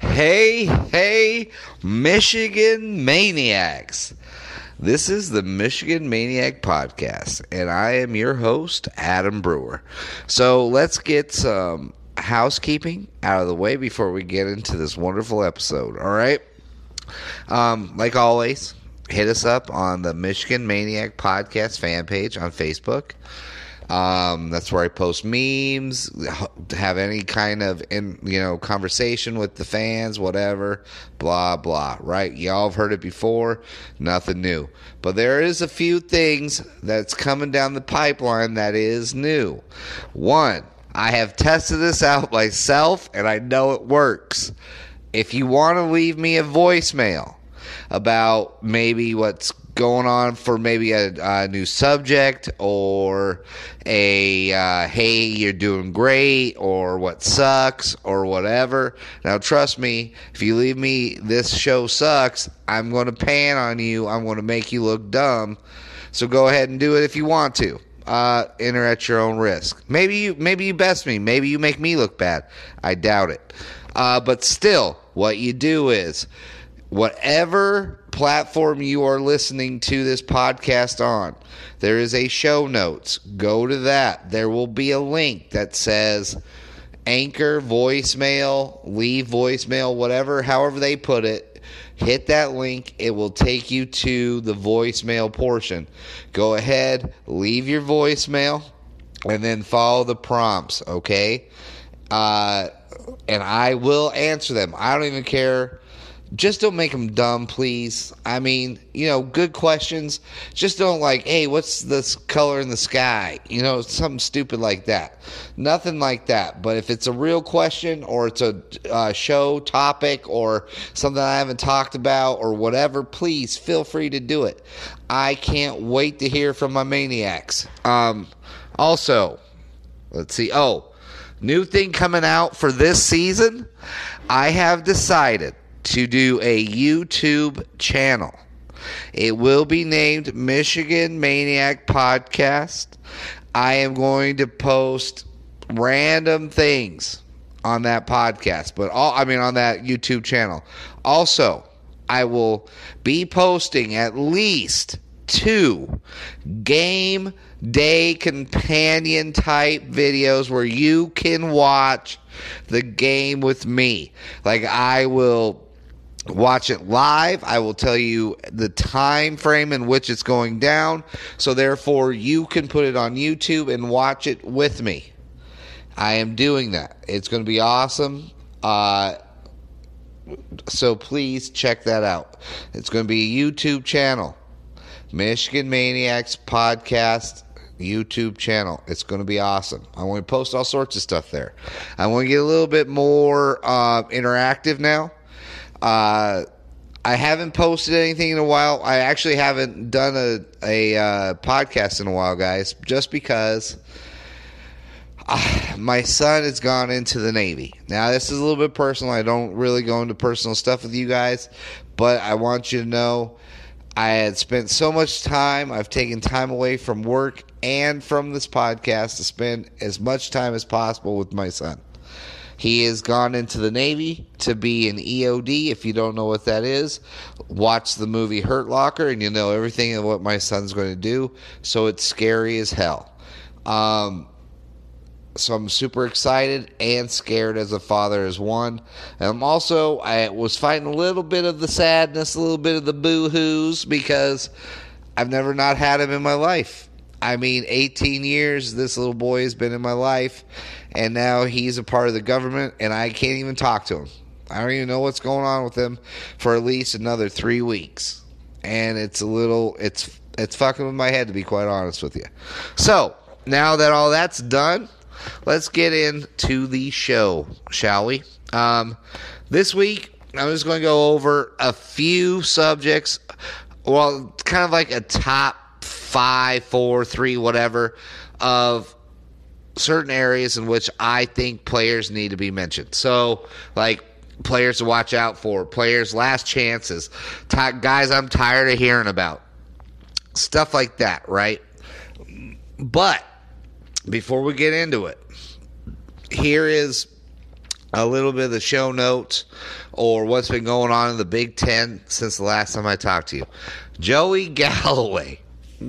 Hey, hey, Michigan Maniacs. This is the Michigan Maniac Podcast, and I am your host, Adam Brewer. So let's get some housekeeping out of the way before we get into this wonderful episode. All right. Um, like always, hit us up on the Michigan Maniac Podcast fan page on Facebook. Um, that's where I post memes, have any kind of in you know conversation with the fans, whatever, blah blah. Right? Y'all have heard it before, nothing new. But there is a few things that's coming down the pipeline that is new. One, I have tested this out myself, and I know it works. If you want to leave me a voicemail about maybe what's going on for maybe a, a new subject or a uh, hey you're doing great or what sucks or whatever. Now trust me if you leave me this show sucks i'm going to pan on you. I'm going to make you look dumb. So go ahead and do it if you want to. Uh, enter at your own risk. Maybe you maybe you best me. Maybe you make me look bad. I doubt it. Uh, but still what you do is whatever platform you are listening to this podcast on, there is a show notes. Go to that. There will be a link that says anchor voicemail, leave voicemail, whatever, however they put it. Hit that link. It will take you to the voicemail portion. Go ahead, leave your voicemail, and then follow the prompts, okay? Uh, and I will answer them. I don't even care just don't make them dumb, please. I mean, you know, good questions. Just don't like, hey, what's this color in the sky? You know, something stupid like that. Nothing like that. But if it's a real question or it's a uh, show topic or something I haven't talked about or whatever, please feel free to do it. I can't wait to hear from my maniacs. Um, also, let's see. Oh, new thing coming out for this season. I have decided to do a YouTube channel. It will be named Michigan Maniac Podcast. I am going to post random things on that podcast, but all I mean on that YouTube channel. Also, I will be posting at least two game day companion type videos where you can watch the game with me. Like I will watch it live i will tell you the time frame in which it's going down so therefore you can put it on youtube and watch it with me i am doing that it's going to be awesome uh, so please check that out it's going to be a youtube channel michigan maniacs podcast YouTube channel. It's going to be awesome. I want to post all sorts of stuff there. I want to get a little bit more uh, interactive now. Uh, I haven't posted anything in a while. I actually haven't done a a uh, podcast in a while, guys, just because uh, my son has gone into the Navy. Now, this is a little bit personal. I don't really go into personal stuff with you guys, but I want you to know I had spent so much time. I've taken time away from work and from this podcast to spend as much time as possible with my son. He has gone into the Navy to be an EOD. If you don't know what that is, watch the movie Hurt Locker and you know everything of what my son's going to do. So it's scary as hell. Um, so I'm super excited and scared as a father as one. And I'm also I was fighting a little bit of the sadness, a little bit of the boo-hoos because I've never not had him in my life. I mean, 18 years this little boy has been in my life, and now he's a part of the government, and I can't even talk to him. I don't even know what's going on with him for at least another three weeks, and it's a little, it's it's fucking with my head to be quite honest with you. So now that all that's done, let's get into the show, shall we? Um, this week, I'm just going to go over a few subjects. Well, kind of like a top five, four, three, whatever, of certain areas in which I think players need to be mentioned. So, like players to watch out for, players' last chances, t- guys I'm tired of hearing about, stuff like that, right? But before we get into it, here is a little bit of the show notes or what's been going on in the Big Ten since the last time I talked to you. Joey Galloway,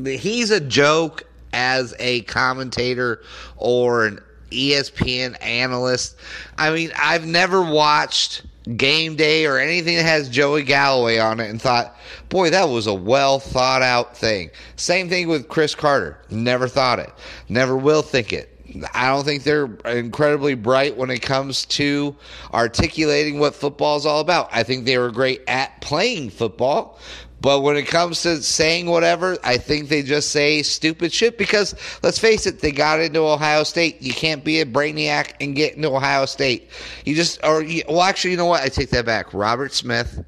he's a joke as a commentator or an ESPN analyst. I mean, I've never watched game day or anything that has Joey Galloway on it and thought, boy, that was a well thought out thing. Same thing with Cris Carter. Never thought it. Never will think it. I don't think they're incredibly bright when it comes to articulating what football is all about. I think they were great at playing football, but when it comes to saying whatever, I think they just say stupid shit because let's face it, they got into Ohio State. You can't be a brainiac and get into Ohio State. You just, or, well, actually, you know what? I take that back. Robert Smith.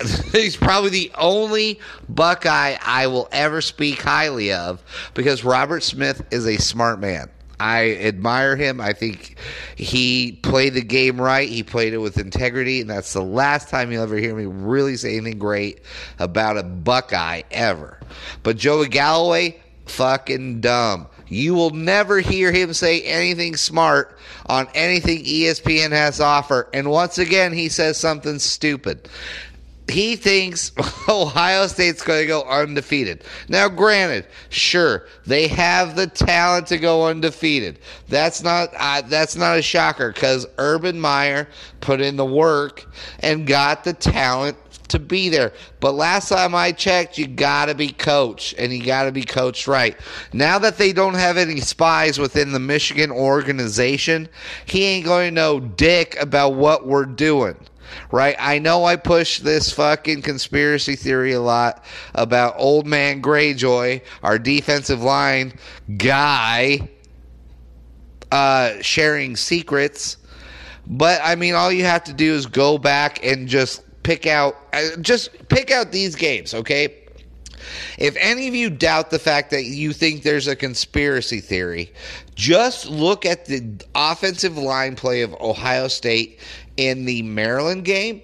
He's probably the only Buckeye I will ever speak highly of because Robert Smith is a smart man. I admire him. I think he played the game right. He played it with integrity, and that's the last time you'll ever hear me really say anything great about a Buckeye ever. But Joey Galloway, fucking dumb. You will never hear him say anything smart on anything ESPN has to offer. And once again, he says something stupid he thinks Ohio State's going to go undefeated. Now, granted, sure they have the talent to go undefeated. That's not uh, that's not a shocker because Urban Meyer put in the work and got the talent to be there. But last time I checked, you got to be coached, and you got to be coached right. Now that they don't have any spies within the Michigan organization, he ain't going to know dick about what we're doing right? I know I push this fucking conspiracy theory a lot about old man Greyjoy, our defensive line guy, uh, sharing secrets. But I mean, all you have to do is go back and just pick out, uh, just pick out these games, okay? If any of you doubt the fact that you think there's a conspiracy theory, just look at the offensive line play of Ohio State in the Maryland game,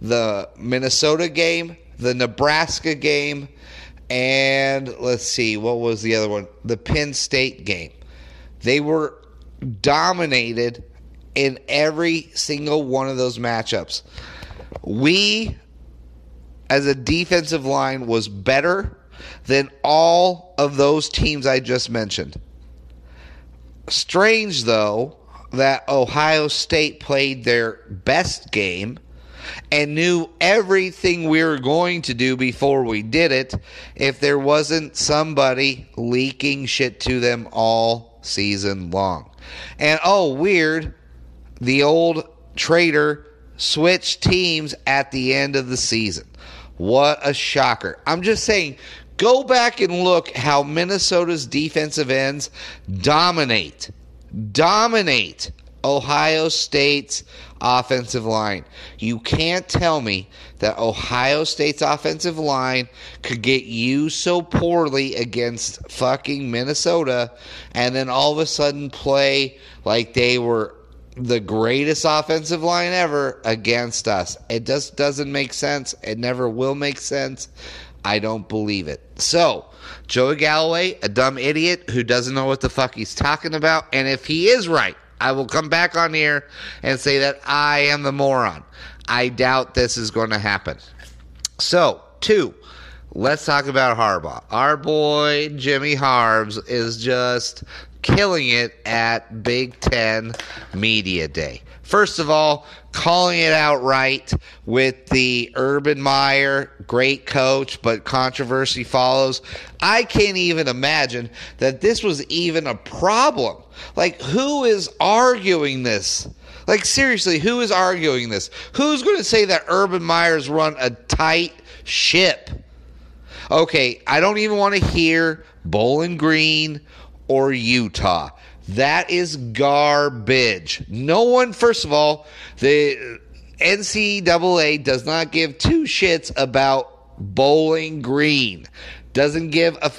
the Minnesota game, the Nebraska game, and let's see, what was the other one? The Penn State game. They were dominated in every single one of those matchups. We, as a defensive line, was better than all of those teams I just mentioned. Strange, though, that Ohio State played their best game and knew everything we were going to do before we did it if there wasn't somebody leaking shit to them all season long. And oh, weird, the old traitor switched teams at the end of the season. What a shocker. I'm just saying, go back and look how Minnesota's defensive ends dominate dominate Ohio State's offensive line. You can't tell me that Ohio State's offensive line could get you so poorly against fucking Minnesota and then all of a sudden play like they were the greatest offensive line ever against us. It just doesn't make sense. It never will make sense. I don't believe it. So, Joey Galloway, a dumb idiot who doesn't know what the fuck he's talking about. And if he is right, I will come back on here and say that I am the moron. I doubt this is going to happen. So, two, let's talk about Harbaugh. Our boy Jimmy Harbs is just killing it at Big Ten Media Day. First of all, calling it outright with the Urban Meyer, great coach, but controversy follows. I can't even imagine that this was even a problem. Like, who is arguing this? Like, seriously, who is arguing this? Who's going to say that Urban Meyer's run a tight ship? Okay, I don't even want to hear Bowling Green or Utah. That is garbage. No one, first of all, the NCAA does not give two shits about Bowling Green. Doesn't give a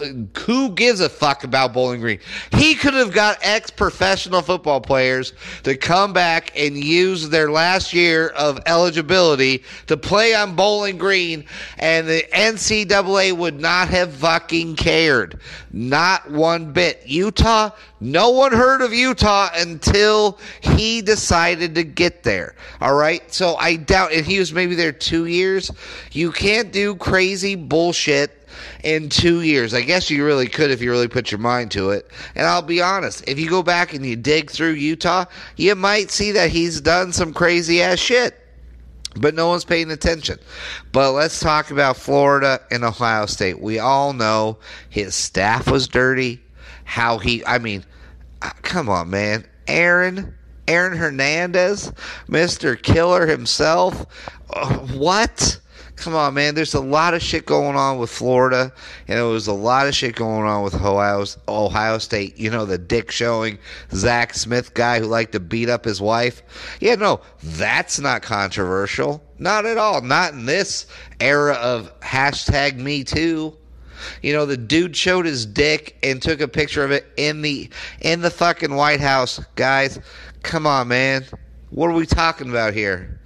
who gives a fuck about Bowling Green. He could have got ex professional football players to come back and use their last year of eligibility to play on Bowling Green, and the NCAA would not have fucking cared. Not one bit. Utah, no one heard of Utah until he decided to get there. All right. So I doubt, and he was maybe there two years. You can't do crazy bullshit in two years. I guess you really could if you really put your mind to it. And I'll be honest, if you go back and you dig through Utah, you might see that he's done some crazy ass shit. But no one's paying attention. But let's talk about Florida and Ohio State. We all know his staff was dirty. How he, I mean, uh, come on, man. Aaron, Aaron Hernandez, Mr. Killer himself. Uh, what? Come on, man. There's a lot of shit going on with Florida, and there was a lot of shit going on with Ohio, Ohio State. You know, the dick showing Zach Smith guy who liked to beat up his wife. Yeah, no, that's not controversial. Not at all. Not in this era of hashtag Me Too. You know, the dude showed his dick and took a picture of it in the in the fucking White House. Guys, come on, man. What are we talking about here?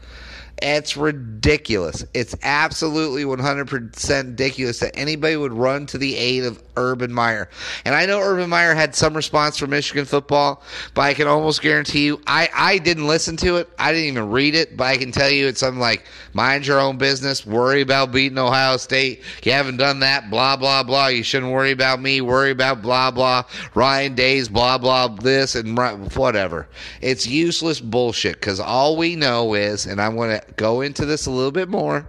It's ridiculous. It's absolutely 100% ridiculous that anybody would run to the aid of Urban Meyer. And I know Urban Meyer had some response from Michigan football, but I can almost guarantee you, I, I didn't listen to it. I didn't even read it, but I can tell you it's something like, mind your own business, worry about beating Ohio State. You haven't done that, blah, blah, blah. You shouldn't worry about me, worry about blah, blah. Ryan Days, blah, blah, this, and whatever. It's useless bullshit because all we know is, and I'm going to go into this a little bit more.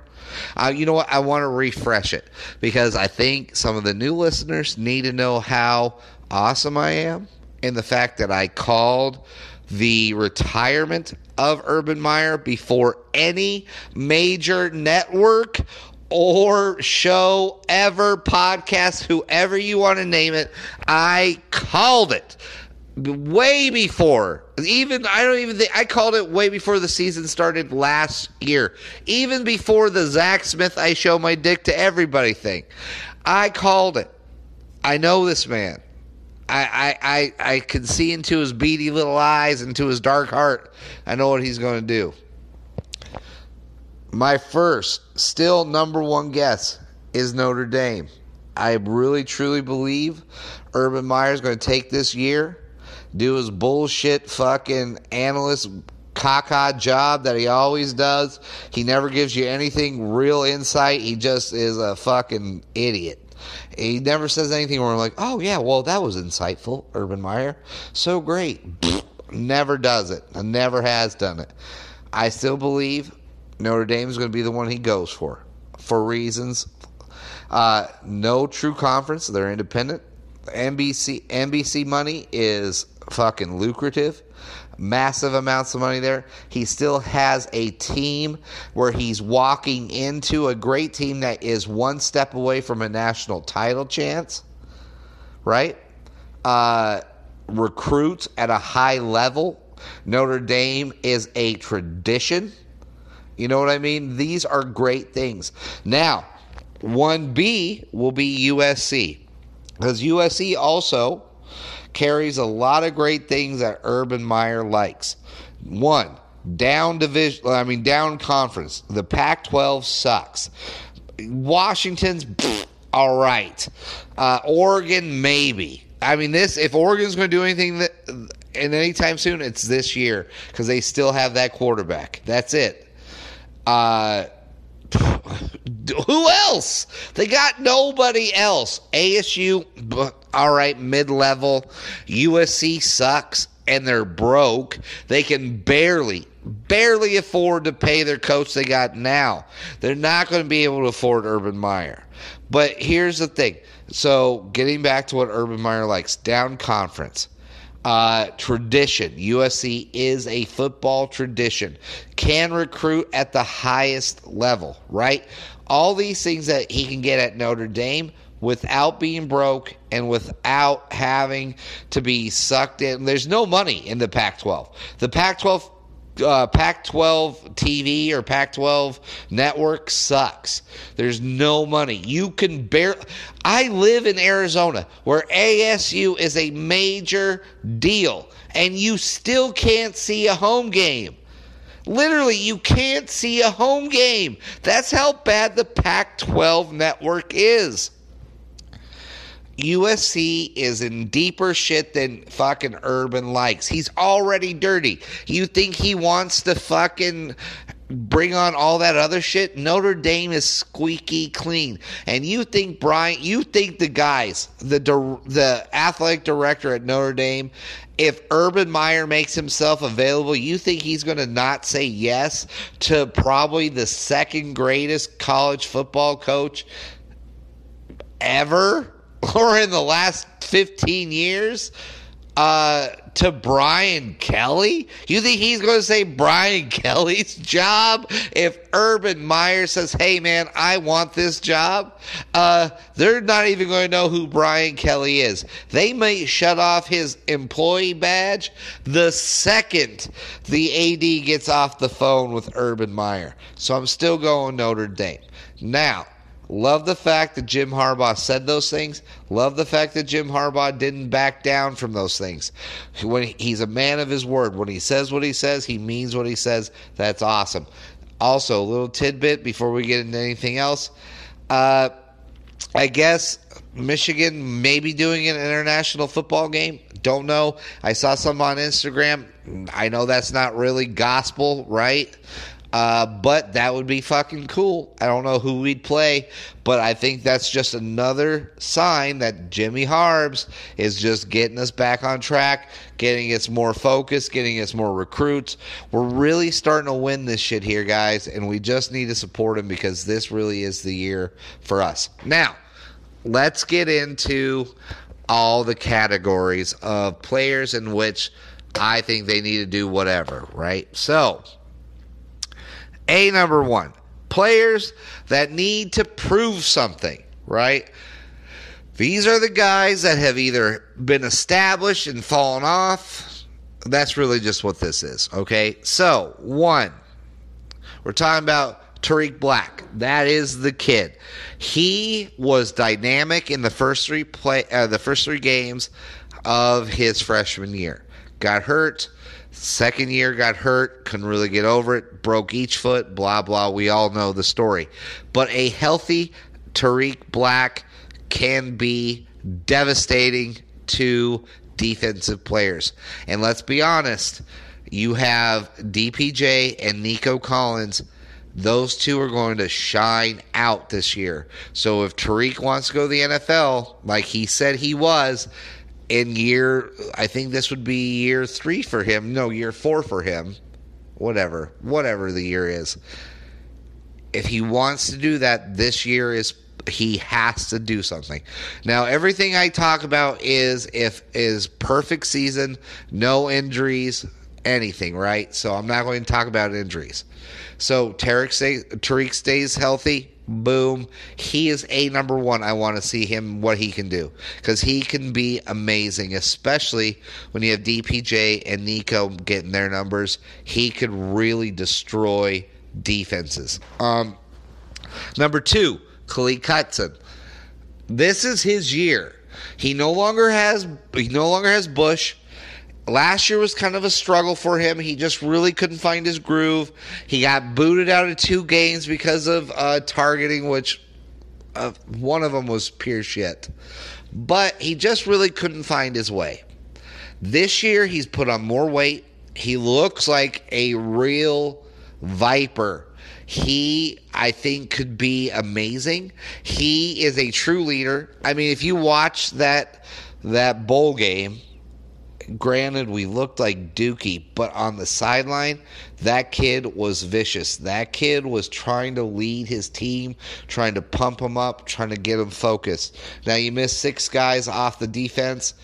Uh, you know what? I want to refresh it because I think some of the new listeners need to know how awesome I am and the fact that I called the retirement of Urban Meyer before any major network or show ever, podcast, whoever you want to name it. I called it way before even I don't even think I called it way before the season started last year. Even before the Zach Smith I show my dick to everybody thing. I called it. I know this man. I, I, I, I can see into his beady little eyes, into his dark heart. I know what he's going to do. My first, still number one guess is Notre Dame. I really truly believe Urban Meyer is going to take this year do his bullshit fucking analyst caca job that he always does. He never gives you anything real insight. He just is a fucking idiot. He never says anything where I'm like, oh yeah, well that was insightful, Urban Meyer. So great. never does it. Never has done it. I still believe Notre Dame is going to be the one he goes for, for reasons. Uh, no true conference. They're independent. NBC NBC money is fucking lucrative. Massive amounts of money there. He still has a team where he's walking into a great team that is one step away from a national title chance, right? Uh, recruits at a high level. Notre Dame is a tradition. You know what I mean? These are great things. Now, 1B will be USC. Because USC also carries a lot of great things that Urban Meyer likes. One, down division, I mean, down conference. The Pac 12 sucks. Washington's all right. Uh, Oregon, maybe. I mean, this, if Oregon's going to do anything that, and anytime soon, it's this year because they still have that quarterback. That's it. Uh, who else? They got nobody else. ASU, all right, mid level. USC sucks and they're broke. They can barely, barely afford to pay their coach they got now. They're not going to be able to afford Urban Meyer. But here's the thing. So, getting back to what Urban Meyer likes down conference. Uh, tradition. USC is a football tradition. Can recruit at the highest level, right? All these things that he can get at Notre Dame, without being broke and without having to be sucked in. There's no money in the Pac 12. The Pac 12 uh, Pac 12 TV or Pac 12 network sucks. There's no money. You can bear. I live in Arizona where ASU is a major deal, and you still can't see a home game. Literally, you can't see a home game. That's how bad the Pac 12 network is. USC is in deeper shit than fucking Urban likes. He's already dirty. You think he wants to fucking bring on all that other shit? Notre Dame is squeaky clean. And you think Brian, you think the guys, the the athletic director at Notre Dame, if Urban Meyer makes himself available, you think he's going to not say yes to probably the second greatest college football coach ever? or in the last 15 years uh, to Brian Kelly? You think he's going to say Brian Kelly's job if Urban Meyer says, hey, man, I want this job? Uh, they're not even going to know who Brian Kelly is. They may shut off his employee badge the second the AD gets off the phone with Urban Meyer. So I'm still going Notre Dame. Now, Love the fact that Jim Harbaugh said those things. Love the fact that Jim Harbaugh didn't back down from those things. When he's a man of his word, when he says what he says, he means what he says. That's awesome. Also, a little tidbit before we get into anything else. Uh, I guess Michigan may be doing an international football game. Don't know. I saw some on Instagram. I know that's not really gospel, right? Uh, but that would be fucking cool. I don't know who we'd play, but I think that's just another sign that Jimmy Harbs is just getting us back on track, getting us more focused, getting us more recruits. We're really starting to win this shit here, guys, and we just need to support him because this really is the year for us. Now, let's get into all the categories of players in which I think they need to do whatever, right? So, a number one, players that need to prove something, right? These are the guys that have either been established and fallen off. That's really just what this is, okay? So, one, we're talking about Tarik Black. That is the kid. He was dynamic in the first three play uh, the first three games of his freshman year. Got hurt, Second year got hurt, couldn't really get over it, broke each foot, blah, blah. We all know the story. But a healthy Tarik Black can be devastating to defensive players. And let's be honest, you have DPJ and Nico Collins. Those two are going to shine out this year. So if Tariq wants to go to the NFL, like he said he was, in year, I think this would be year three for him. No, year four for him. Whatever, whatever the year is. If he wants to do that, this year is he has to do something. Now, everything I talk about is if is perfect season, no injuries, anything, right? So I'm not going to talk about injuries. So Tarik, stay, Tarik stays healthy boom. He is a number one. I want to see him what he can do because he can be amazing, especially when you have DPJ and Nico getting their numbers. He could really destroy defenses. Um, number two, Khaleke Hudson. This is his year. He no longer has he no longer has Bush. Last year was kind of a struggle for him. He just really couldn't find his groove. He got booted out of two games because of uh, targeting, which uh, one of them was pure shit. But he just really couldn't find his way. This year, he's put on more weight. He looks like a real viper. He, I think, could be amazing. He is a true leader. I mean, if you watch that that bowl game Granted, we looked like Dookie, but on the sideline, that kid was vicious. That kid was trying to lead his team, trying to pump him up, trying to get him focused. Now, you miss six guys off the defense.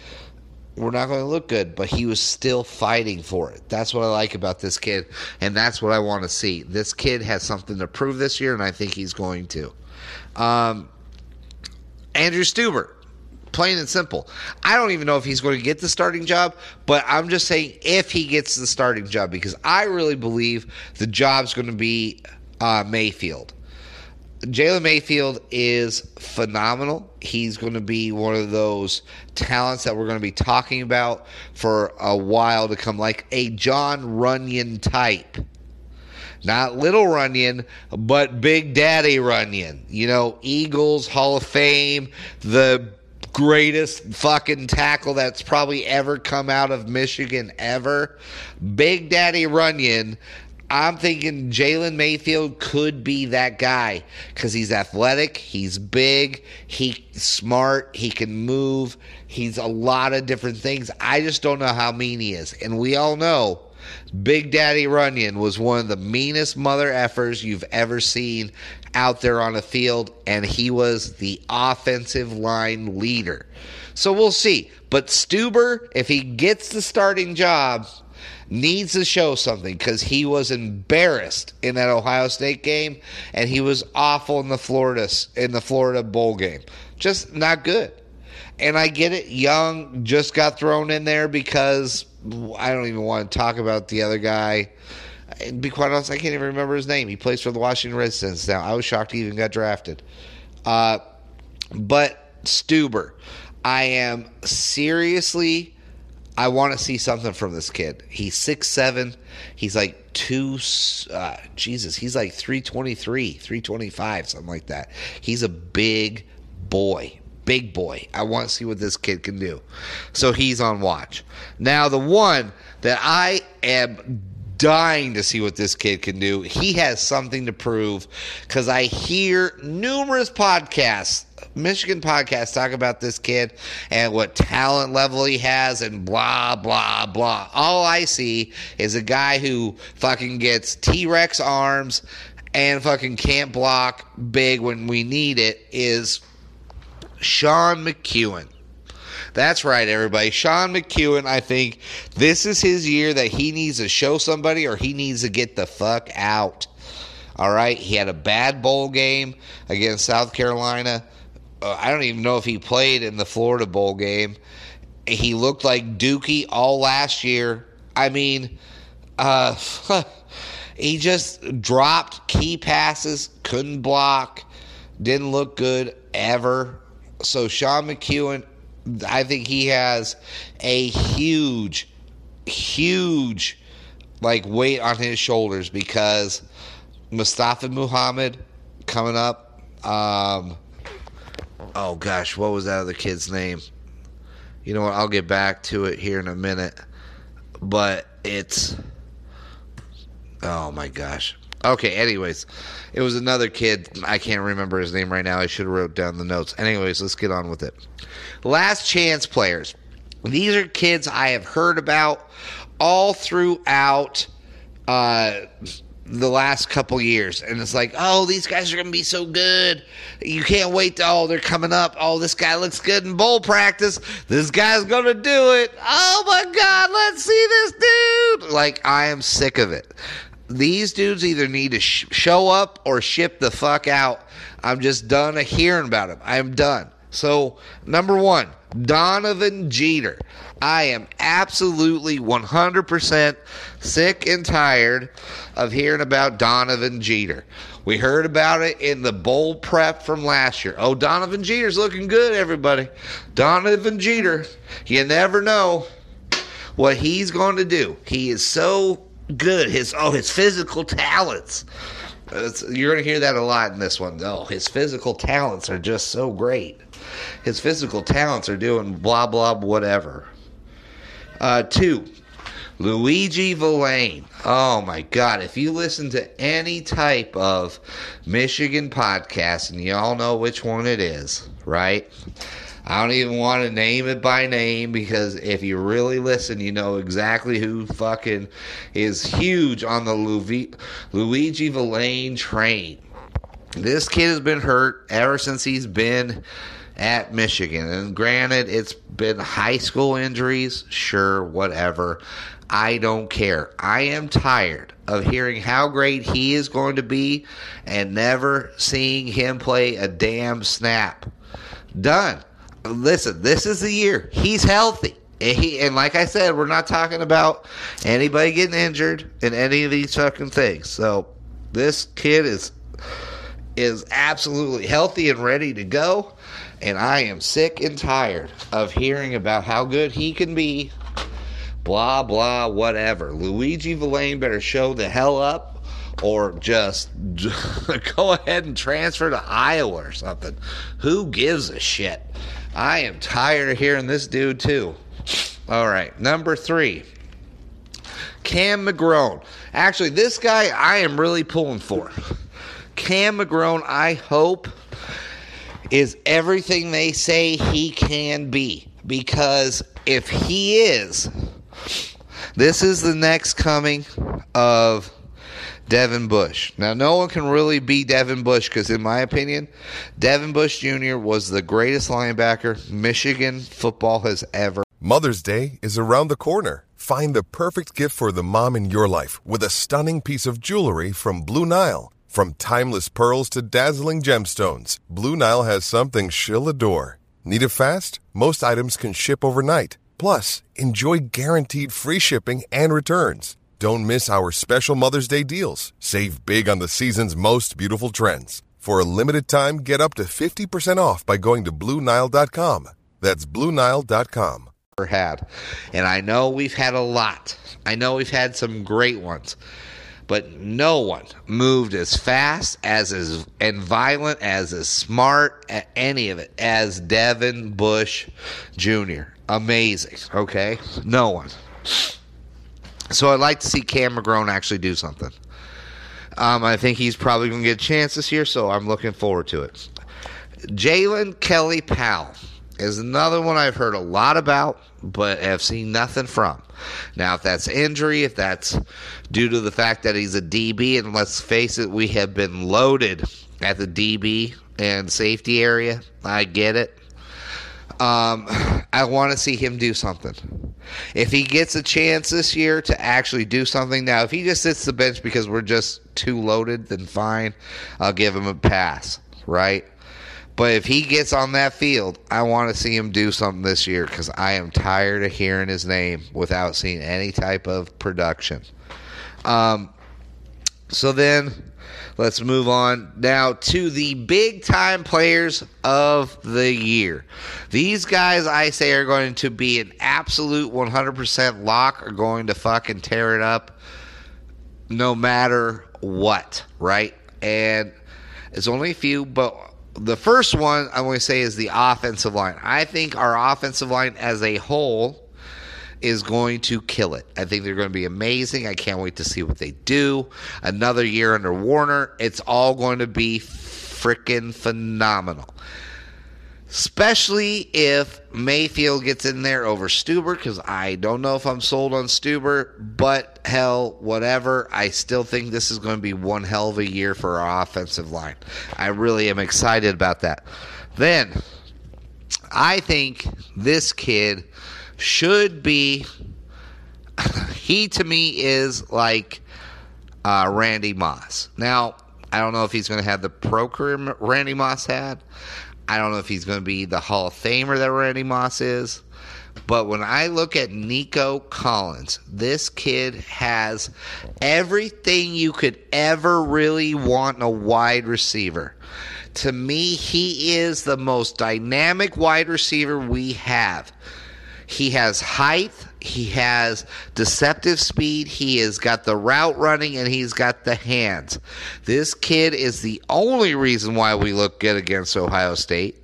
We're not going to look good, but he was still fighting for it. That's what I like about this kid, and that's what I want to see. This kid has something to prove this year, and I think he's going to. Um, Andrew Stueber. Plain and simple. I don't even know if he's going to get the starting job, but I'm just saying if he gets the starting job because I really believe the job's going to be uh, Mayfield. Jalen Mayfield is phenomenal. He's going to be one of those talents that we're going to be talking about for a while to come, like a Jon Runyan type. Not little Runyan, but Big Daddy Runyan. You know, Eagles, Hall of Fame, the greatest fucking tackle that's probably ever come out of Michigan ever. Big Daddy Runyan. I'm thinking Jalen Mayfield could be that guy because he's athletic, he's big, he's smart, he can move, he's a lot of different things. I just don't know how mean he is. And we all know Big Daddy Runyan was one of the meanest mother effers you've ever seen out there on a field, and he was the offensive line leader. So we'll see. But Stueber, if he gets the starting job, needs to show something because he was embarrassed in that Ohio State game, and he was awful in the Florida in the Florida bowl game. Just not good. And I get it. Young just got thrown in there because I don't even want to talk about the other guy. And be quite honest, I can't even remember his name. He plays for the Washington Redskins now. I was shocked he even got drafted. Uh, but Stueber, I am seriously. I want to see something from this kid. He's six seven. He's like two. Uh, Jesus, he's like three twenty three, three twenty five, something like that. He's a big boy, big boy. I want to see what this kid can do. So he's on watch. Now, the one that I am dying to see what this kid can do, he has something to prove because I hear numerous podcasts. Michigan podcasts talk about this kid and what talent level he has and blah, blah, blah. All I see is a guy who fucking gets T Rex arms and fucking can't block big when we need it is Sean McKeon. That's right, everybody. Sean McKeon, I think this is his year that he needs to show somebody or he needs to get the fuck out. All right. He had a bad bowl game against South Carolina. Uh, I don't even know if he played in the Florida Bowl game. He looked like Dookie all last year. I mean, uh, he just dropped key passes, couldn't block, didn't look good ever. So Sean McKeon, I think he has a huge, huge like weight on his shoulders because Mustapha Muhammad coming up. Um, oh gosh, what was that other kid's name? You know what? I'll get back to it here in a minute. But it's oh my gosh. Okay, anyways, it was another kid. I can't remember his name right now. I should have wrote down the notes. Anyways, let's get on with it. Last chance players. These are kids I have heard about all throughout uh, the last couple years. And it's like, oh, these guys are going to be so good. You can't wait. To, oh, they're coming up. Oh, this guy looks good in bowl practice. This guy's going to do it. Oh, my God, let's see this dude. Like, I am sick of it these dudes either need to sh- show up or ship the fuck out. I'm just done hearing about them. I'm done. So, number one, Donovan Jeter. I am absolutely 100% sick and tired of hearing about Donovan Jeter. We heard about it in the bowl prep from last year. Oh, Donovan Jeter's looking good, everybody. Donovan Jeter, you never know what he's going to do. He is so good. His oh, his physical talents. It's, you're going to hear that a lot in this one. Oh, his physical talents are just so great. His physical talents are doing blah blah whatever. Uh, two, Luigi Vilain. Oh my God! If you listen to any type of Michigan podcast, and you all know which one it is, right? I don't even want to name it by name because if you really listen, you know exactly who fucking is huge on the Luigi Vilain train. This kid has been hurt ever since he's been at Michigan. And granted, it's been high school injuries, sure, whatever. I don't care. I am tired of hearing how great he is going to be and never seeing him play a damn snap. Done. Listen, this is the year. He's healthy. And, he, and like I said, we're not talking about anybody getting injured in any of these fucking things. So this kid is is absolutely healthy and ready to go. And I am sick and tired of hearing about how good he can be. Blah, blah, whatever. Luigi Vilain better show the hell up or just go ahead and transfer to Iowa or something. Who gives a shit? I am tired of hearing this dude, too. All right, number three. Cam McGrone. Actually, this guy I am really pulling for. Cam McGrone, I hope, is everything they say he can be. Because if he is, this is the next coming of Devin Bush. Now, no one can really beat Devin Bush because, in my opinion, Devin Bush Jr. was the greatest linebacker Michigan football has ever. Mother's Day is around the corner. Find the perfect gift for the mom in your life with a stunning piece of jewelry from Blue Nile. From timeless pearls to dazzling gemstones, Blue Nile has something she'll adore. Need it fast? Most items can ship overnight. Plus, enjoy guaranteed free shipping and returns. Don't miss our special Mother's Day deals. Save big on the season's most beautiful trends. For a limited time, get up to 50% off by going to Bluenile.com. That's Bluenile.com. Had. And I know we've had a lot. I know we've had some great ones. But no one moved as fast, as as and violent, as as smart, at any of it as Devin Bush Jr. Amazing. Okay, no one. So I'd like to see Cam McGrone actually do something. Um, I think he's probably going to get a chance this year, so I'm looking forward to it. Jalen Kelly Powell is another one I've heard a lot about, but have seen nothing from. Now, if that's injury, if that's due to the fact that he's a DB, and let's face it, we have been loaded at the DB and safety area, I get it. Um, I want to see him do something. If he gets a chance this year to actually do something, now if he just sits the bench because we're just too loaded, then fine, I'll give him a pass, right? But if he gets on that field, I want to see him do something this year because I am tired of hearing his name without seeing any type of production. Um, so then let's move on now to the big time players of the year. These guys, I say, are going to be an absolute 100% lock, are going to fucking tear it up no matter what, right? And it's only a few, but the first one I want to say is the offensive line. I think our offensive line as a whole is going to kill it. I think they're going to be amazing. I can't wait to see what they do. Another year under Warinner. It's all going to be freaking phenomenal. Especially if Mayfield gets in there over Stueber, because I don't know if I'm sold on Stueber, but hell, whatever. I still think this is going to be one hell of a year for our offensive line. I really am excited about that. Then, I think this kid should be. he to me is like uh, Randy Moss. Now, I don't know if he's going to have the pro career Randy Moss had. I don't know if he's going to be the Hall of Famer that Randy Moss is. But when I look at Nico Collins, this kid has everything you could ever really want in a wide receiver. To me, he is the most dynamic wide receiver we have. He has height, he has deceptive speed, he has got the route running, and he's got the hands. This kid is the only reason why we look good against Ohio State.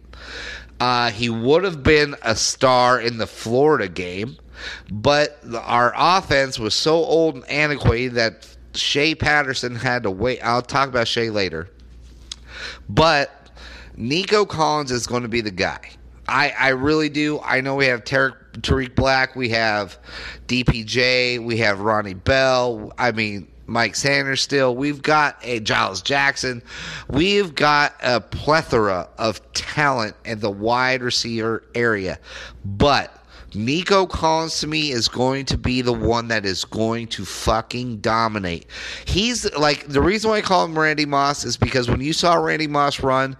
Uh, he would have been a star in the Florida game, but our offense was so old and antiquated that Shea Patterson had to wait. I'll talk about Shea later. But Nico Collins is going to be the guy. I, I really do. I know we have Tarik, Tarik Black, we have DPJ, we have Ronnie Bell. I mean, Mike Sanders still. We've got a Giles Jackson. We've got a plethora of talent in the wide receiver area. But Nico Collins to me is going to be the one that is going to fucking dominate. He's like the reason why I call him Randy Moss is because when you saw Randy Moss run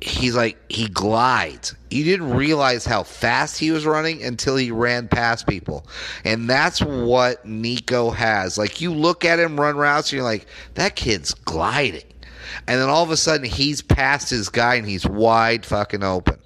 he's like he glides. You didn't realize how fast he was running until he ran past people. And that's what Nico has. Like you look at him run routes and you're like, that kid's gliding. And then all of a sudden he's past his guy and he's wide fucking open.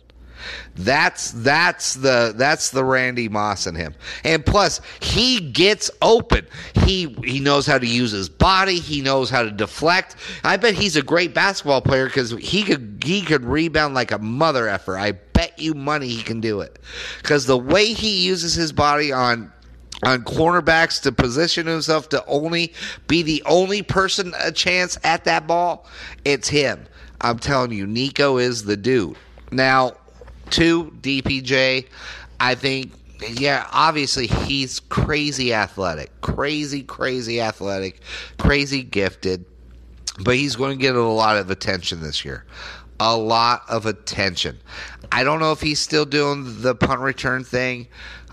That's that's the that's the Randy Moss in him. And plus, he gets open. He he knows how to use his body. He knows how to deflect. I bet he's a great basketball player because he could he could rebound like a mother effer. I bet you money he can do it because the way he uses his body on on cornerbacks to position himself to only be the only person a chance at that ball, it's him. I'm telling you, Nico is the dude. Now, Two, DPJ. I think, yeah, obviously he's crazy athletic, crazy, crazy athletic, crazy gifted, but he's going to get a lot of attention this year. A lot of attention. I don't know if he's still doing the punt return thing.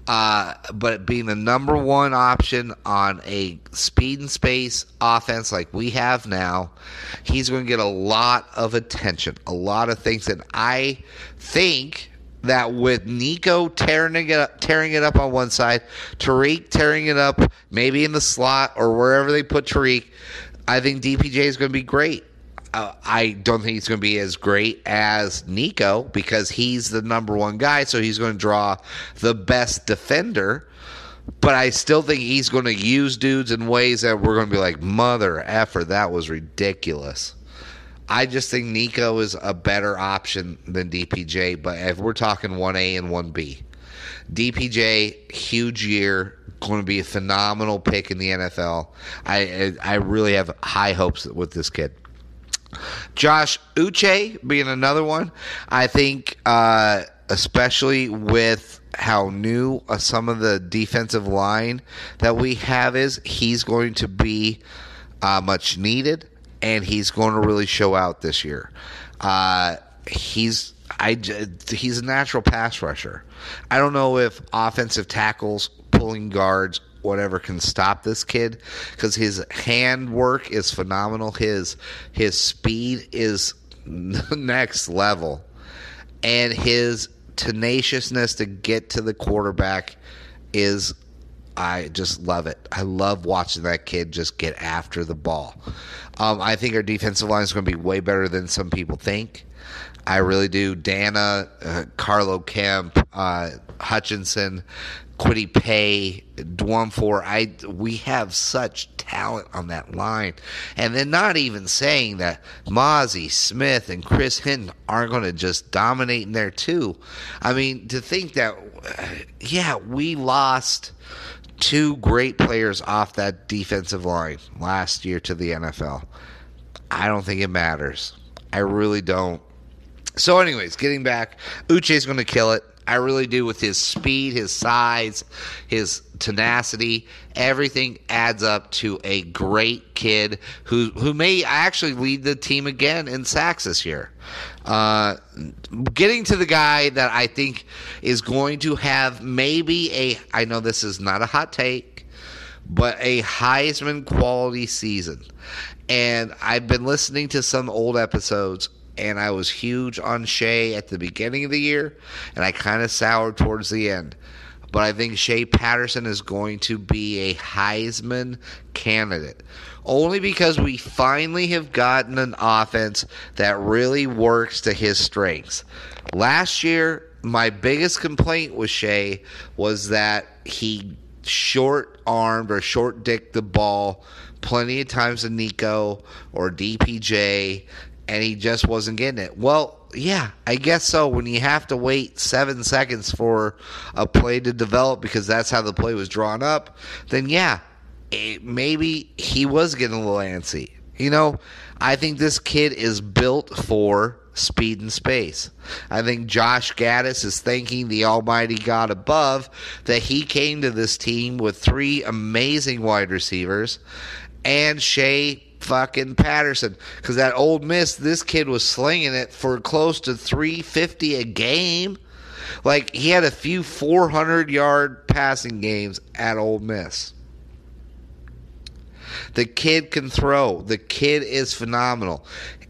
Uh, but being the number one option on a speed and space offense like we have now, he's going to get a lot of attention, a lot of things. And I think that with Nico tearing it up, tearing it up on one side, Tarik tearing it up maybe in the slot or wherever they put Tarik, I think DPJ is going to be great. Uh, I don't think he's going to be as great as Nico because he's the number one guy, so he's going to draw the best defender. But I still think he's going to use dudes in ways that we're going to be like, mother effer, that was ridiculous. I just think Nico is a better option than DPJ. But if we're talking 1A and 1B, DPJ, huge year, going to be a phenomenal pick in the NFL. I I really have high hopes with this kid. Josh Uche being another one. I think, uh, especially with how new uh, some of the defensive line that we have is, he's going to be uh, much needed, and he's going to really show out this year. Uh, he's I, he's a natural pass rusher. I don't know if offensive tackles, pulling guards, whatever can stop this kid because his hand work is phenomenal. His his speed is next level, and his tenaciousness to get to the quarterback is. I just love it. I love watching that kid just get after the ball. Um, I think our defensive line is going to be way better than some people think. I really do. Danna, uh, Carlo Kemp, uh, Hutchinson, Kwity Paye, Dwumfour. I we have such talent on that line, and then not even saying that Mazi Smith and Chris Hinton aren't going to just dominate in there too. I mean, to think that, yeah, we lost two great players off that defensive line last year to the NFL. I don't think it matters. I really don't. So, anyways, getting back, Uche is going to kill it. I really do with his speed, his size, his tenacity. Everything adds up to a great kid who who may actually lead the team again in sacks this year. Uh, getting to the guy that I think is going to have maybe a I know this is not a hot take, but a Heisman quality season. And I've been listening to some old episodes and I was huge on Shea at the beginning of the year, and I kind of soured towards the end. But I think Shea Patterson is going to be a Heisman candidate. Only because we finally have gotten an offense that really works to his strengths. Last year, my biggest complaint with Shea was that he short armed or short dicked the ball plenty of times to Nico or DPJ and he just wasn't getting it. Well, yeah, I guess so. When you have to wait seven seconds for a play to develop because that's how the play was drawn up, then yeah, it, maybe he was getting a little antsy. You know, I think this kid is built for speed and space. I think Josh Gattis is thanking the Almighty God above that he came to this team with three amazing wide receivers and Shea fucking Patterson because that Ole Miss, this kid was slinging it for close to 350 a game. Like he had a few 400 yard passing games at Ole Miss. The kid can throw. The kid is phenomenal.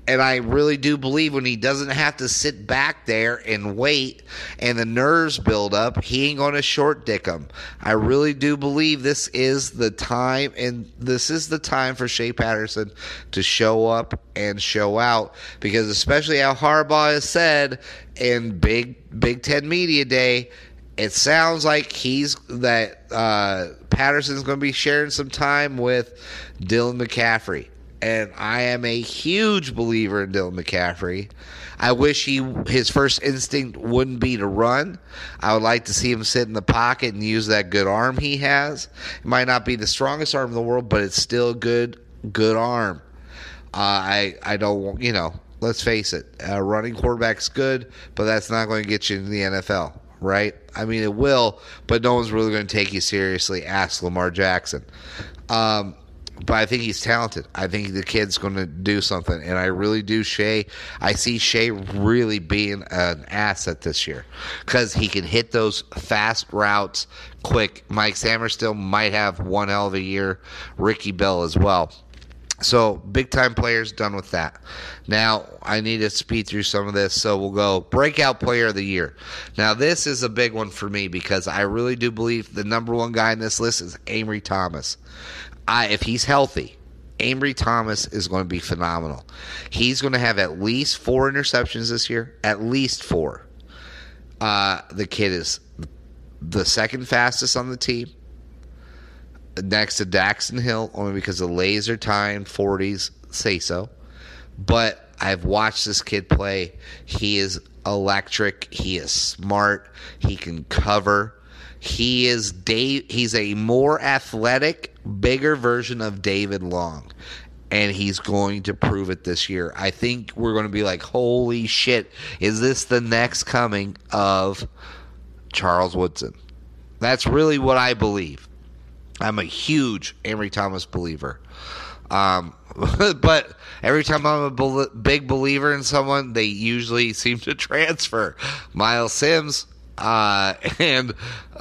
And I really do believe when he doesn't have to sit back there and wait and the nerves build up, he ain't going to short dick him. I really do believe this is the time, and this is the time for Shea Patterson to show up and show out because, especially how Harbaugh has said in Big Big Ten Media Day, it sounds like he's that uh, Patterson's going to be sharing some time with Dylan McCaffrey and I am a huge believer in Dylan McCaffrey. I wish he his first instinct wouldn't be to run. I would like to see him sit in the pocket and use that good arm he has. It might not be the strongest arm in the world, but it's still a good good arm. Uh, I I don't want you know. Let's face it, running quarterback's good, but that's not going to get you in the NFL, right? I mean, it will, but no one's really going to take you seriously. Ask Lamar Jackson. Um, but I think he's talented. I think the kid's going to do something, and I really do. Shea, I see Shea really being an asset this year because he can hit those fast routes quick. Mike Sainristil might have one hell of a year. Ricky Bell as well. So big time players done with that. Now I need to speed through some of this. So we'll go breakout player of the year. Now this is a big one for me because I really do believe the number one guy in this list is Ambry Thomas. I, if he's healthy, Ambry Thomas is going to be phenomenal. He's going to have at least four interceptions this year, at least four. Uh, the kid is the second fastest on the team, next to Daxton Hill, only because the laser time 40s say so. But I've watched this kid play. He is electric. He is smart. He can cover. He is Dave. He's a more athletic, bigger version of David Long, and he's going to prove it this year. I think we're going to be like, "Holy shit! Is this the next coming of Charles Woodson?" That's really what I believe. I'm a huge Ambry Thomas believer. Um, but every time I'm a be- big believer in someone, they usually seem to transfer. Myles Sims uh, and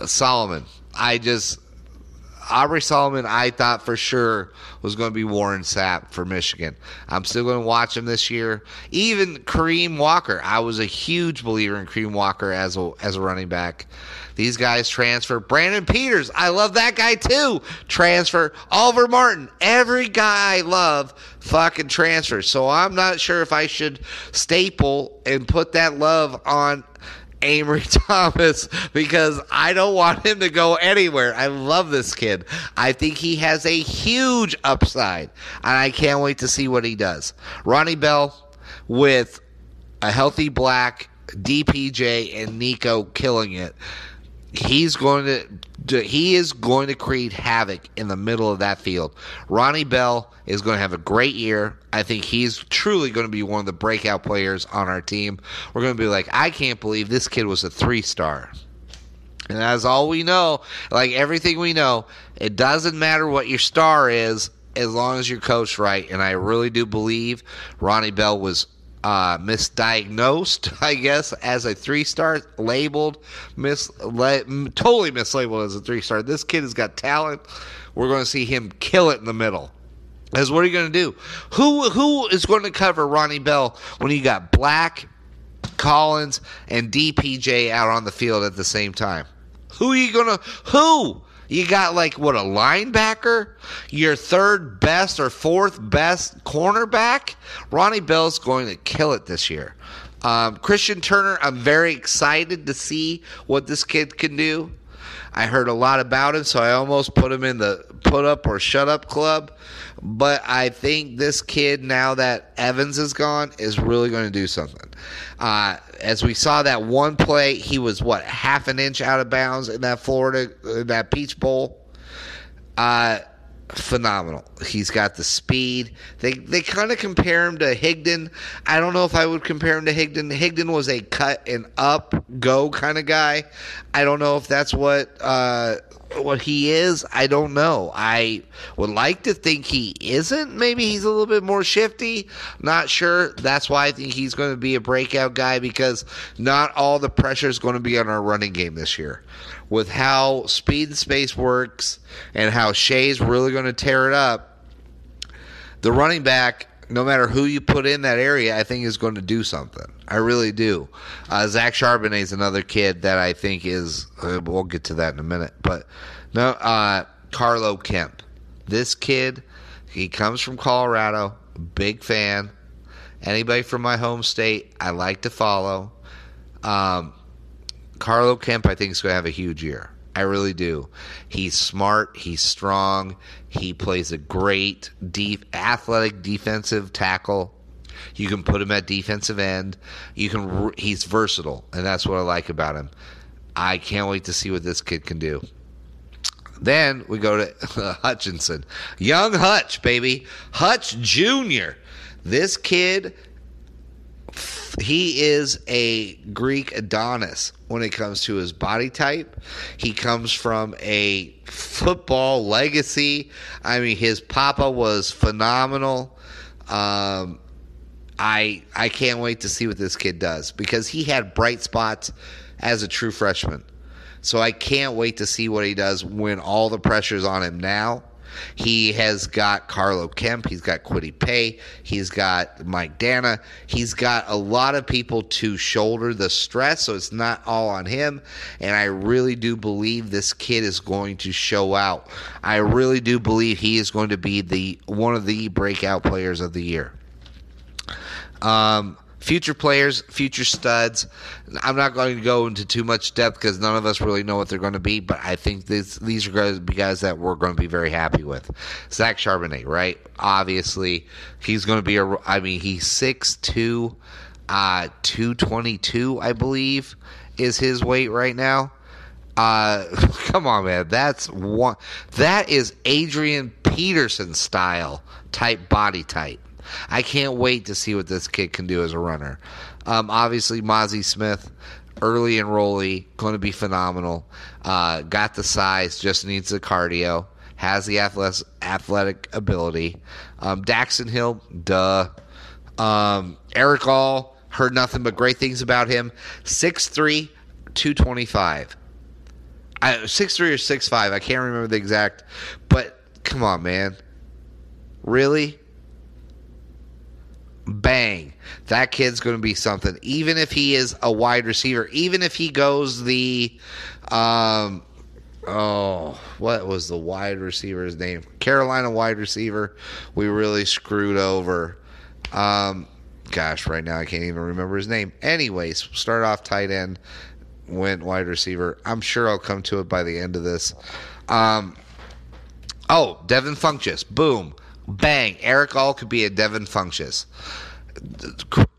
Solomon. I just Aubrey Solomon, I thought for sure was going to be Warren Sapp for Michigan. I'm still going to watch him this year. Even Kareem Walker, I was a huge believer in Kareem Walker as a as a running back. These guys transfer. Brandon Peters, I love that guy too. Transfer. Oliver Martin, every guy I love fucking transfer. So I'm not sure if I should staple and put that love on Ambry Thomas because I don't want him to go anywhere. I love this kid. I think he has a huge upside, and I can't wait to see what he does. Ronnie Bell with a healthy Black, DPJ, and Nico killing it. He's going to he is going to create havoc in the middle of that field. Ronnie Bell is going to have a great year. I think he's truly going to be one of the breakout players on our team. We're going to be like, I can't believe this kid was a three star. And that's all we know. Like everything we know, it doesn't matter what your star is as long as you're coached right. And I really do believe Ronnie Bell was uh, misdiagnosed, I guess, as a three star, labeled, mis- totally mislabeled as a three star. This kid has got talent. We're going to see him kill it in the middle. As what are you going to do? Who who is going to cover Ronnie Bell when you got Black, Collins, and DPJ out on the field at the same time? Who are you going to who? You got like what a linebacker, your third best or fourth best cornerback. Ronnie Bell's going to kill it this year. Um, Christian Turner, I'm very excited to see what this kid can do. I heard a lot about him, so I almost put him in the put up or shut up club. But I think this kid, now that Evans is gone, is really going to do something. Uh, as we saw that one play, he was what half an inch out of bounds in that Florida, in that Peach Bowl. Uh, phenomenal. He's got the speed. They they kind of compare him to Higdon. I don't know if I would compare him to Higdon. Higdon was a cut and up go kind of guy. I don't know if that's what uh, what he is. I don't know. I would like to think he isn't. Maybe he's a little bit more shifty. Not sure. That's why I think he's going to be a breakout guy because not all the pressure is going to be on our running game this year with how speed and space works and how Shea's really going to tear it up, the running back, no matter who you put in that area, I think is going to do something. I really do. Uh, Zach Charbonnet is another kid that I think is. Uh, we'll get to that in a minute, but no, uh, Carlo Kemp. This kid, he comes from Colorado. Big fan. Anybody from my home state, I like to follow. Um, Carlo Kemp, I think, is going to have a huge year. I really do. He's smart. He's strong. He plays a great, deep, athletic defensive tackle. You can put him at defensive end. You can. He's versatile, and that's what I like about him. I can't wait to see what this kid can do. Then we go to Hutchinson, young Hutch, baby, Hutch Jr. This kid he is a Greek Adonis when it comes to his body type. He comes from a football legacy. I mean, his papa was phenomenal. Um, I I can't wait to see what this kid does because he had bright spots as a true freshman. So I can't wait to see what he does when all the pressure's on him now. He has got Carlo Kemp. He's got Kwity Paye. He's got Mike Danna. He's got a lot of people to shoulder the stress, so it's not all on him. And I really do believe this kid is going to show out. I really do believe he is going to be the one of the breakout players of the year. Um, future players, future studs. I'm not going to go into too much depth because none of us really know what they're going to be, but I think this, these are going to be guys that we're going to be very happy with. Zach Charbonnet, right? Obviously, he's going to be a. I mean, he's 6'2", uh, 222, I believe, is his weight right now. Uh, come on, man. That's one. That is Adrian Peterson style type body type. I can't wait to see what this kid can do as a runner. Um, obviously, Mazi Smith, early enrollee, going to be phenomenal. Uh, got the size, just needs the cardio. Has the athletic, ability. Um, Daxton Hill, duh. Um, Erick All, heard nothing but great things about him. 6'3, 225. I, six three or six five. I can't remember the exact, but come on, man. Really? Bang, that kid's going to be something. Even if he is a wide receiver, even if he goes the, um, oh, what was the wide receiver's name? Carolina wide receiver. We really screwed over. Um, gosh, right now I can't even remember his name. Anyways, start off tight end, went wide receiver. I'm sure I'll come to it by the end of this. Um, oh, Devin Funchess. Boom bang, Erick All could be a Devin Funchess.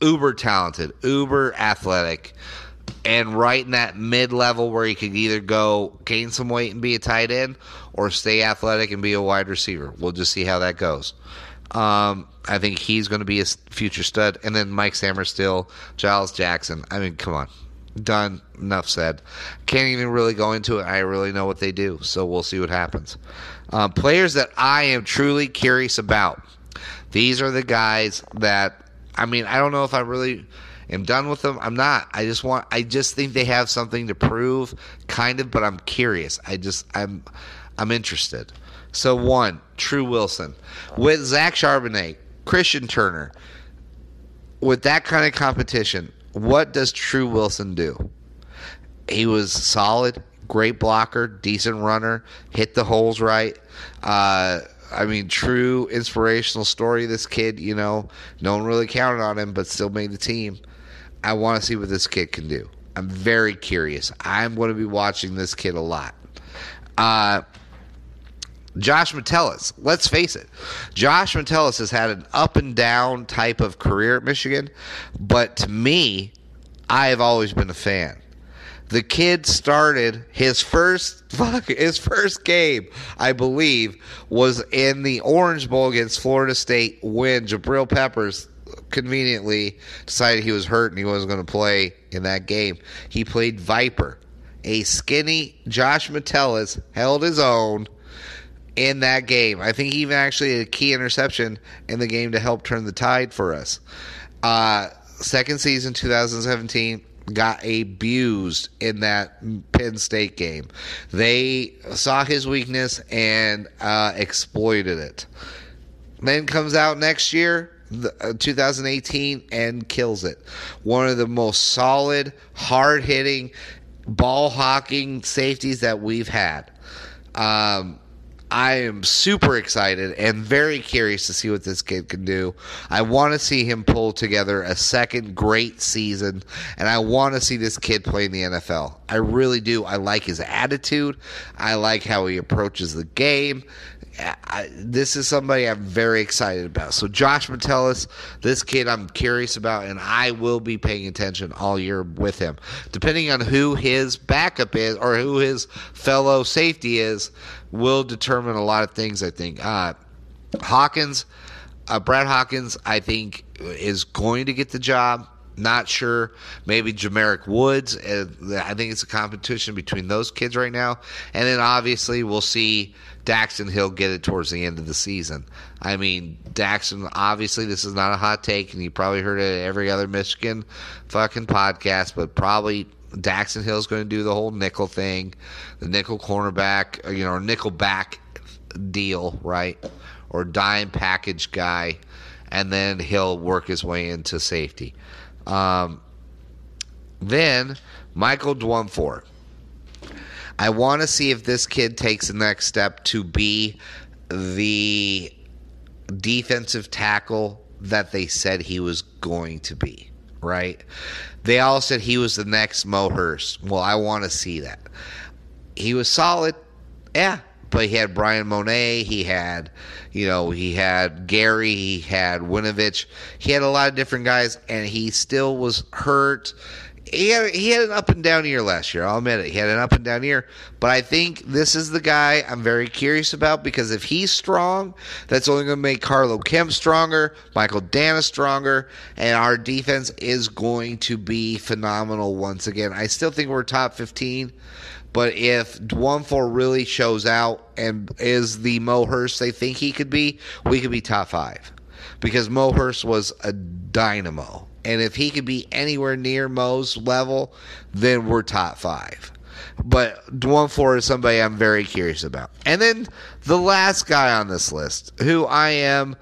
Uber talented, uber athletic, and right in that mid level where he could either go gain some weight and be a tight end or stay athletic and be a wide receiver. We'll just see how that goes. Um, I think he's going to be a future stud. And then Mike Sainristil, Giles Jackson. I mean, come on. Done. Enough said. Can't even really go into it. I really know what they do. So we'll see what happens. Um, players that I am truly curious about. These are the guys that I mean, I don't know if I really am done with them. I'm not. I just want. I just think they have something to prove, kind of. But I'm curious. I just. I'm. I'm interested. So one, True Wilson with Zach Charbonnet, Christian Turner. With that kind of competition, what does True Wilson do? He was solid great blocker, decent runner, hit the holes right. Uh, I mean, true inspirational story. This kid, you know, no one really counted on him, but still made the team. I want to see what this kid can do. I'm very curious. I'm going to be watching this kid a lot. Uh, Josh Metellus, let's face it, Josh Metellus has had an up and down type of career at Michigan, but to me, I have always been a fan the kid started his first fuck his first game, I believe, was in the Orange Bowl against Florida State when Jabril Peppers conveniently decided he was hurt and he wasn't going to play in that game. He played Viper. A skinny Josh Metellus held his own in that game. I think he even actually had a key interception in the game to help turn the tide for us. Uh, second season, 2017 got abused in that Penn State game. They saw his weakness and uh, exploited it. then comes out next year, uh, 2018, and kills it. One of the most solid, hard hitting, ball hawking safeties that we've had. Um, I am super excited and very curious to see what this kid can do. I want to see him pull together a second great season, and I want to see this kid play in the NFL. I really do. I like his attitude, I like how he approaches the game. I, this is somebody I'm very excited about. So Josh Metellus, this kid I'm curious about, and I will be paying attention all year with him. Depending on who his backup is or who his fellow safety is, will determine a lot of things. I think uh, Hawkins, uh, Brad Hawkins, I think is going to get the job. Not sure. Maybe J'Marick Woods. Uh, I think it's a competition between those kids right now. And then obviously we'll see Daxton Hill get it towards the end of the season. I mean, Daxton, obviously, this is not a hot take, and you probably heard it every other Michigan fucking podcast, but probably Daxton Hill is going to do the whole nickel thing, the nickel cornerback, you know, nickel back deal, right? Or dime package guy, and then he'll work his way into safety. Um, then Michael Dwumfour. I want to see if this kid takes the next step to be the defensive tackle that they said he was going to be, right? They all said he was the next Mo Hurst. Well, I want to see that. He was solid, yeah, but he had Bryan Mone, he had, you know, he had Gary, he had Winovich, he had a lot of different guys, and he still was hurt. He had he had an up and down year last year. I'll admit it. He had an up and down year, but I think this is the guy I'm very curious about because if he's strong, that's only going to make Carlo Kemp stronger, Michael Danna stronger, and our defense is going to be phenomenal once again. I still think we're top 15. But if Dwumfour really shows out and is the Mo Hurst they think he could be, we could be top five. Because Mo Hurst was a dynamo. And if he could be anywhere near Mo's level, then we're top five. But Dwumfour is somebody I'm very curious about. And then the last guy on this list, who I am,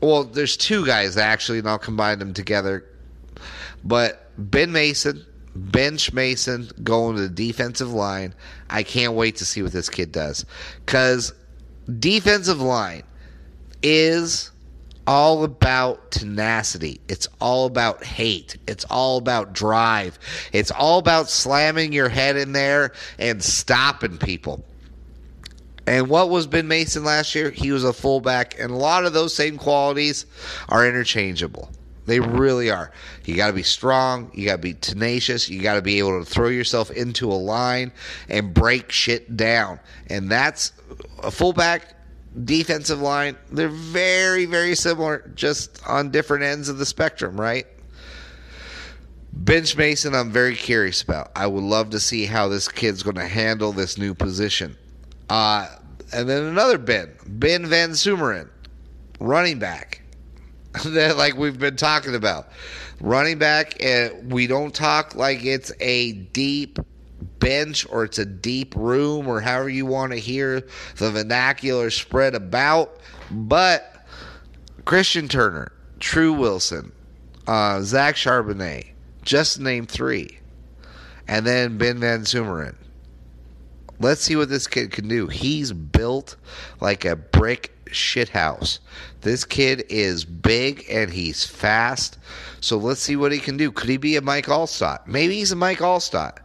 well, there's two guys actually, and I'll combine them together. But Ben Mason bench Mason going to the defensive line. I can't wait to see what this kid does. Because defensive line is all about tenacity. It's all about hate. It's all about drive. It's all about slamming your head in there and stopping people. And what was Ben Mason last year? He was a fullback, and a lot of those same qualities are interchangeable. They really are. You got to be strong. You got to be tenacious. You got to be able to throw yourself into a line and break shit down. And that's a fullback defensive line. They're very, very similar, just on different ends of the spectrum, right? Bench Mason, I'm very curious about. I would love to see how this kid's going to handle this new position. Uh, and then another Ben, Ben Van Sumeren, running back that like we've been talking about. Running back, uh, we don't talk like it's a deep bench or it's a deep room or however you want to hear the vernacular spread about. But Christian Turner, True Wilson, uh, Zach Charbonnet, just name three. And then Ben Van Sumeren. Let's see what this kid can do. He's built like a brick shithouse. This kid is big and he's fast. So let's see what he can do. Could he be a Mike Alstott? Maybe he's a Mike Alstott.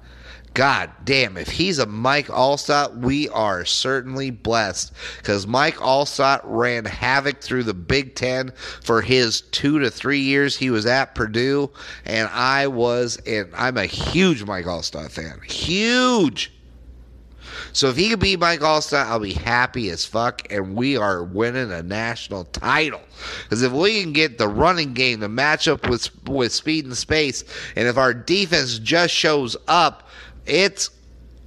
God damn, if he's a Mike Alstott, we are certainly blessed because Mike Alstott ran havoc through the Big Ten for his two to three years he was at Purdue, and I was, and I'm a huge Mike Alstott fan, huge. So if he could be Mike Alstott, I'll be happy as fuck, and we are winning a national title. Because if we can get the running game to match up with with speed and space, and if our defense just shows up, it's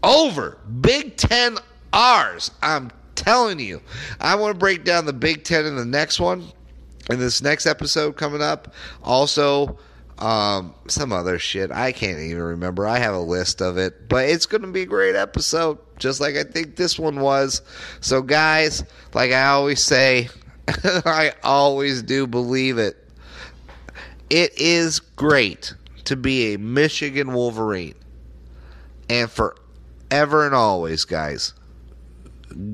over. Big Ten R's. I'm telling you. I want to break down the Big Ten in the next one, in this next episode coming up. Also. Um, some other shit. I can't even remember. I have a list of it, but it's going to be a great episode, just like I think this one was. So, guys, like I always say, I always do believe it. It is great to be a Michigan Wolverine. And forever and always, guys,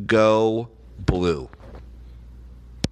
go blue.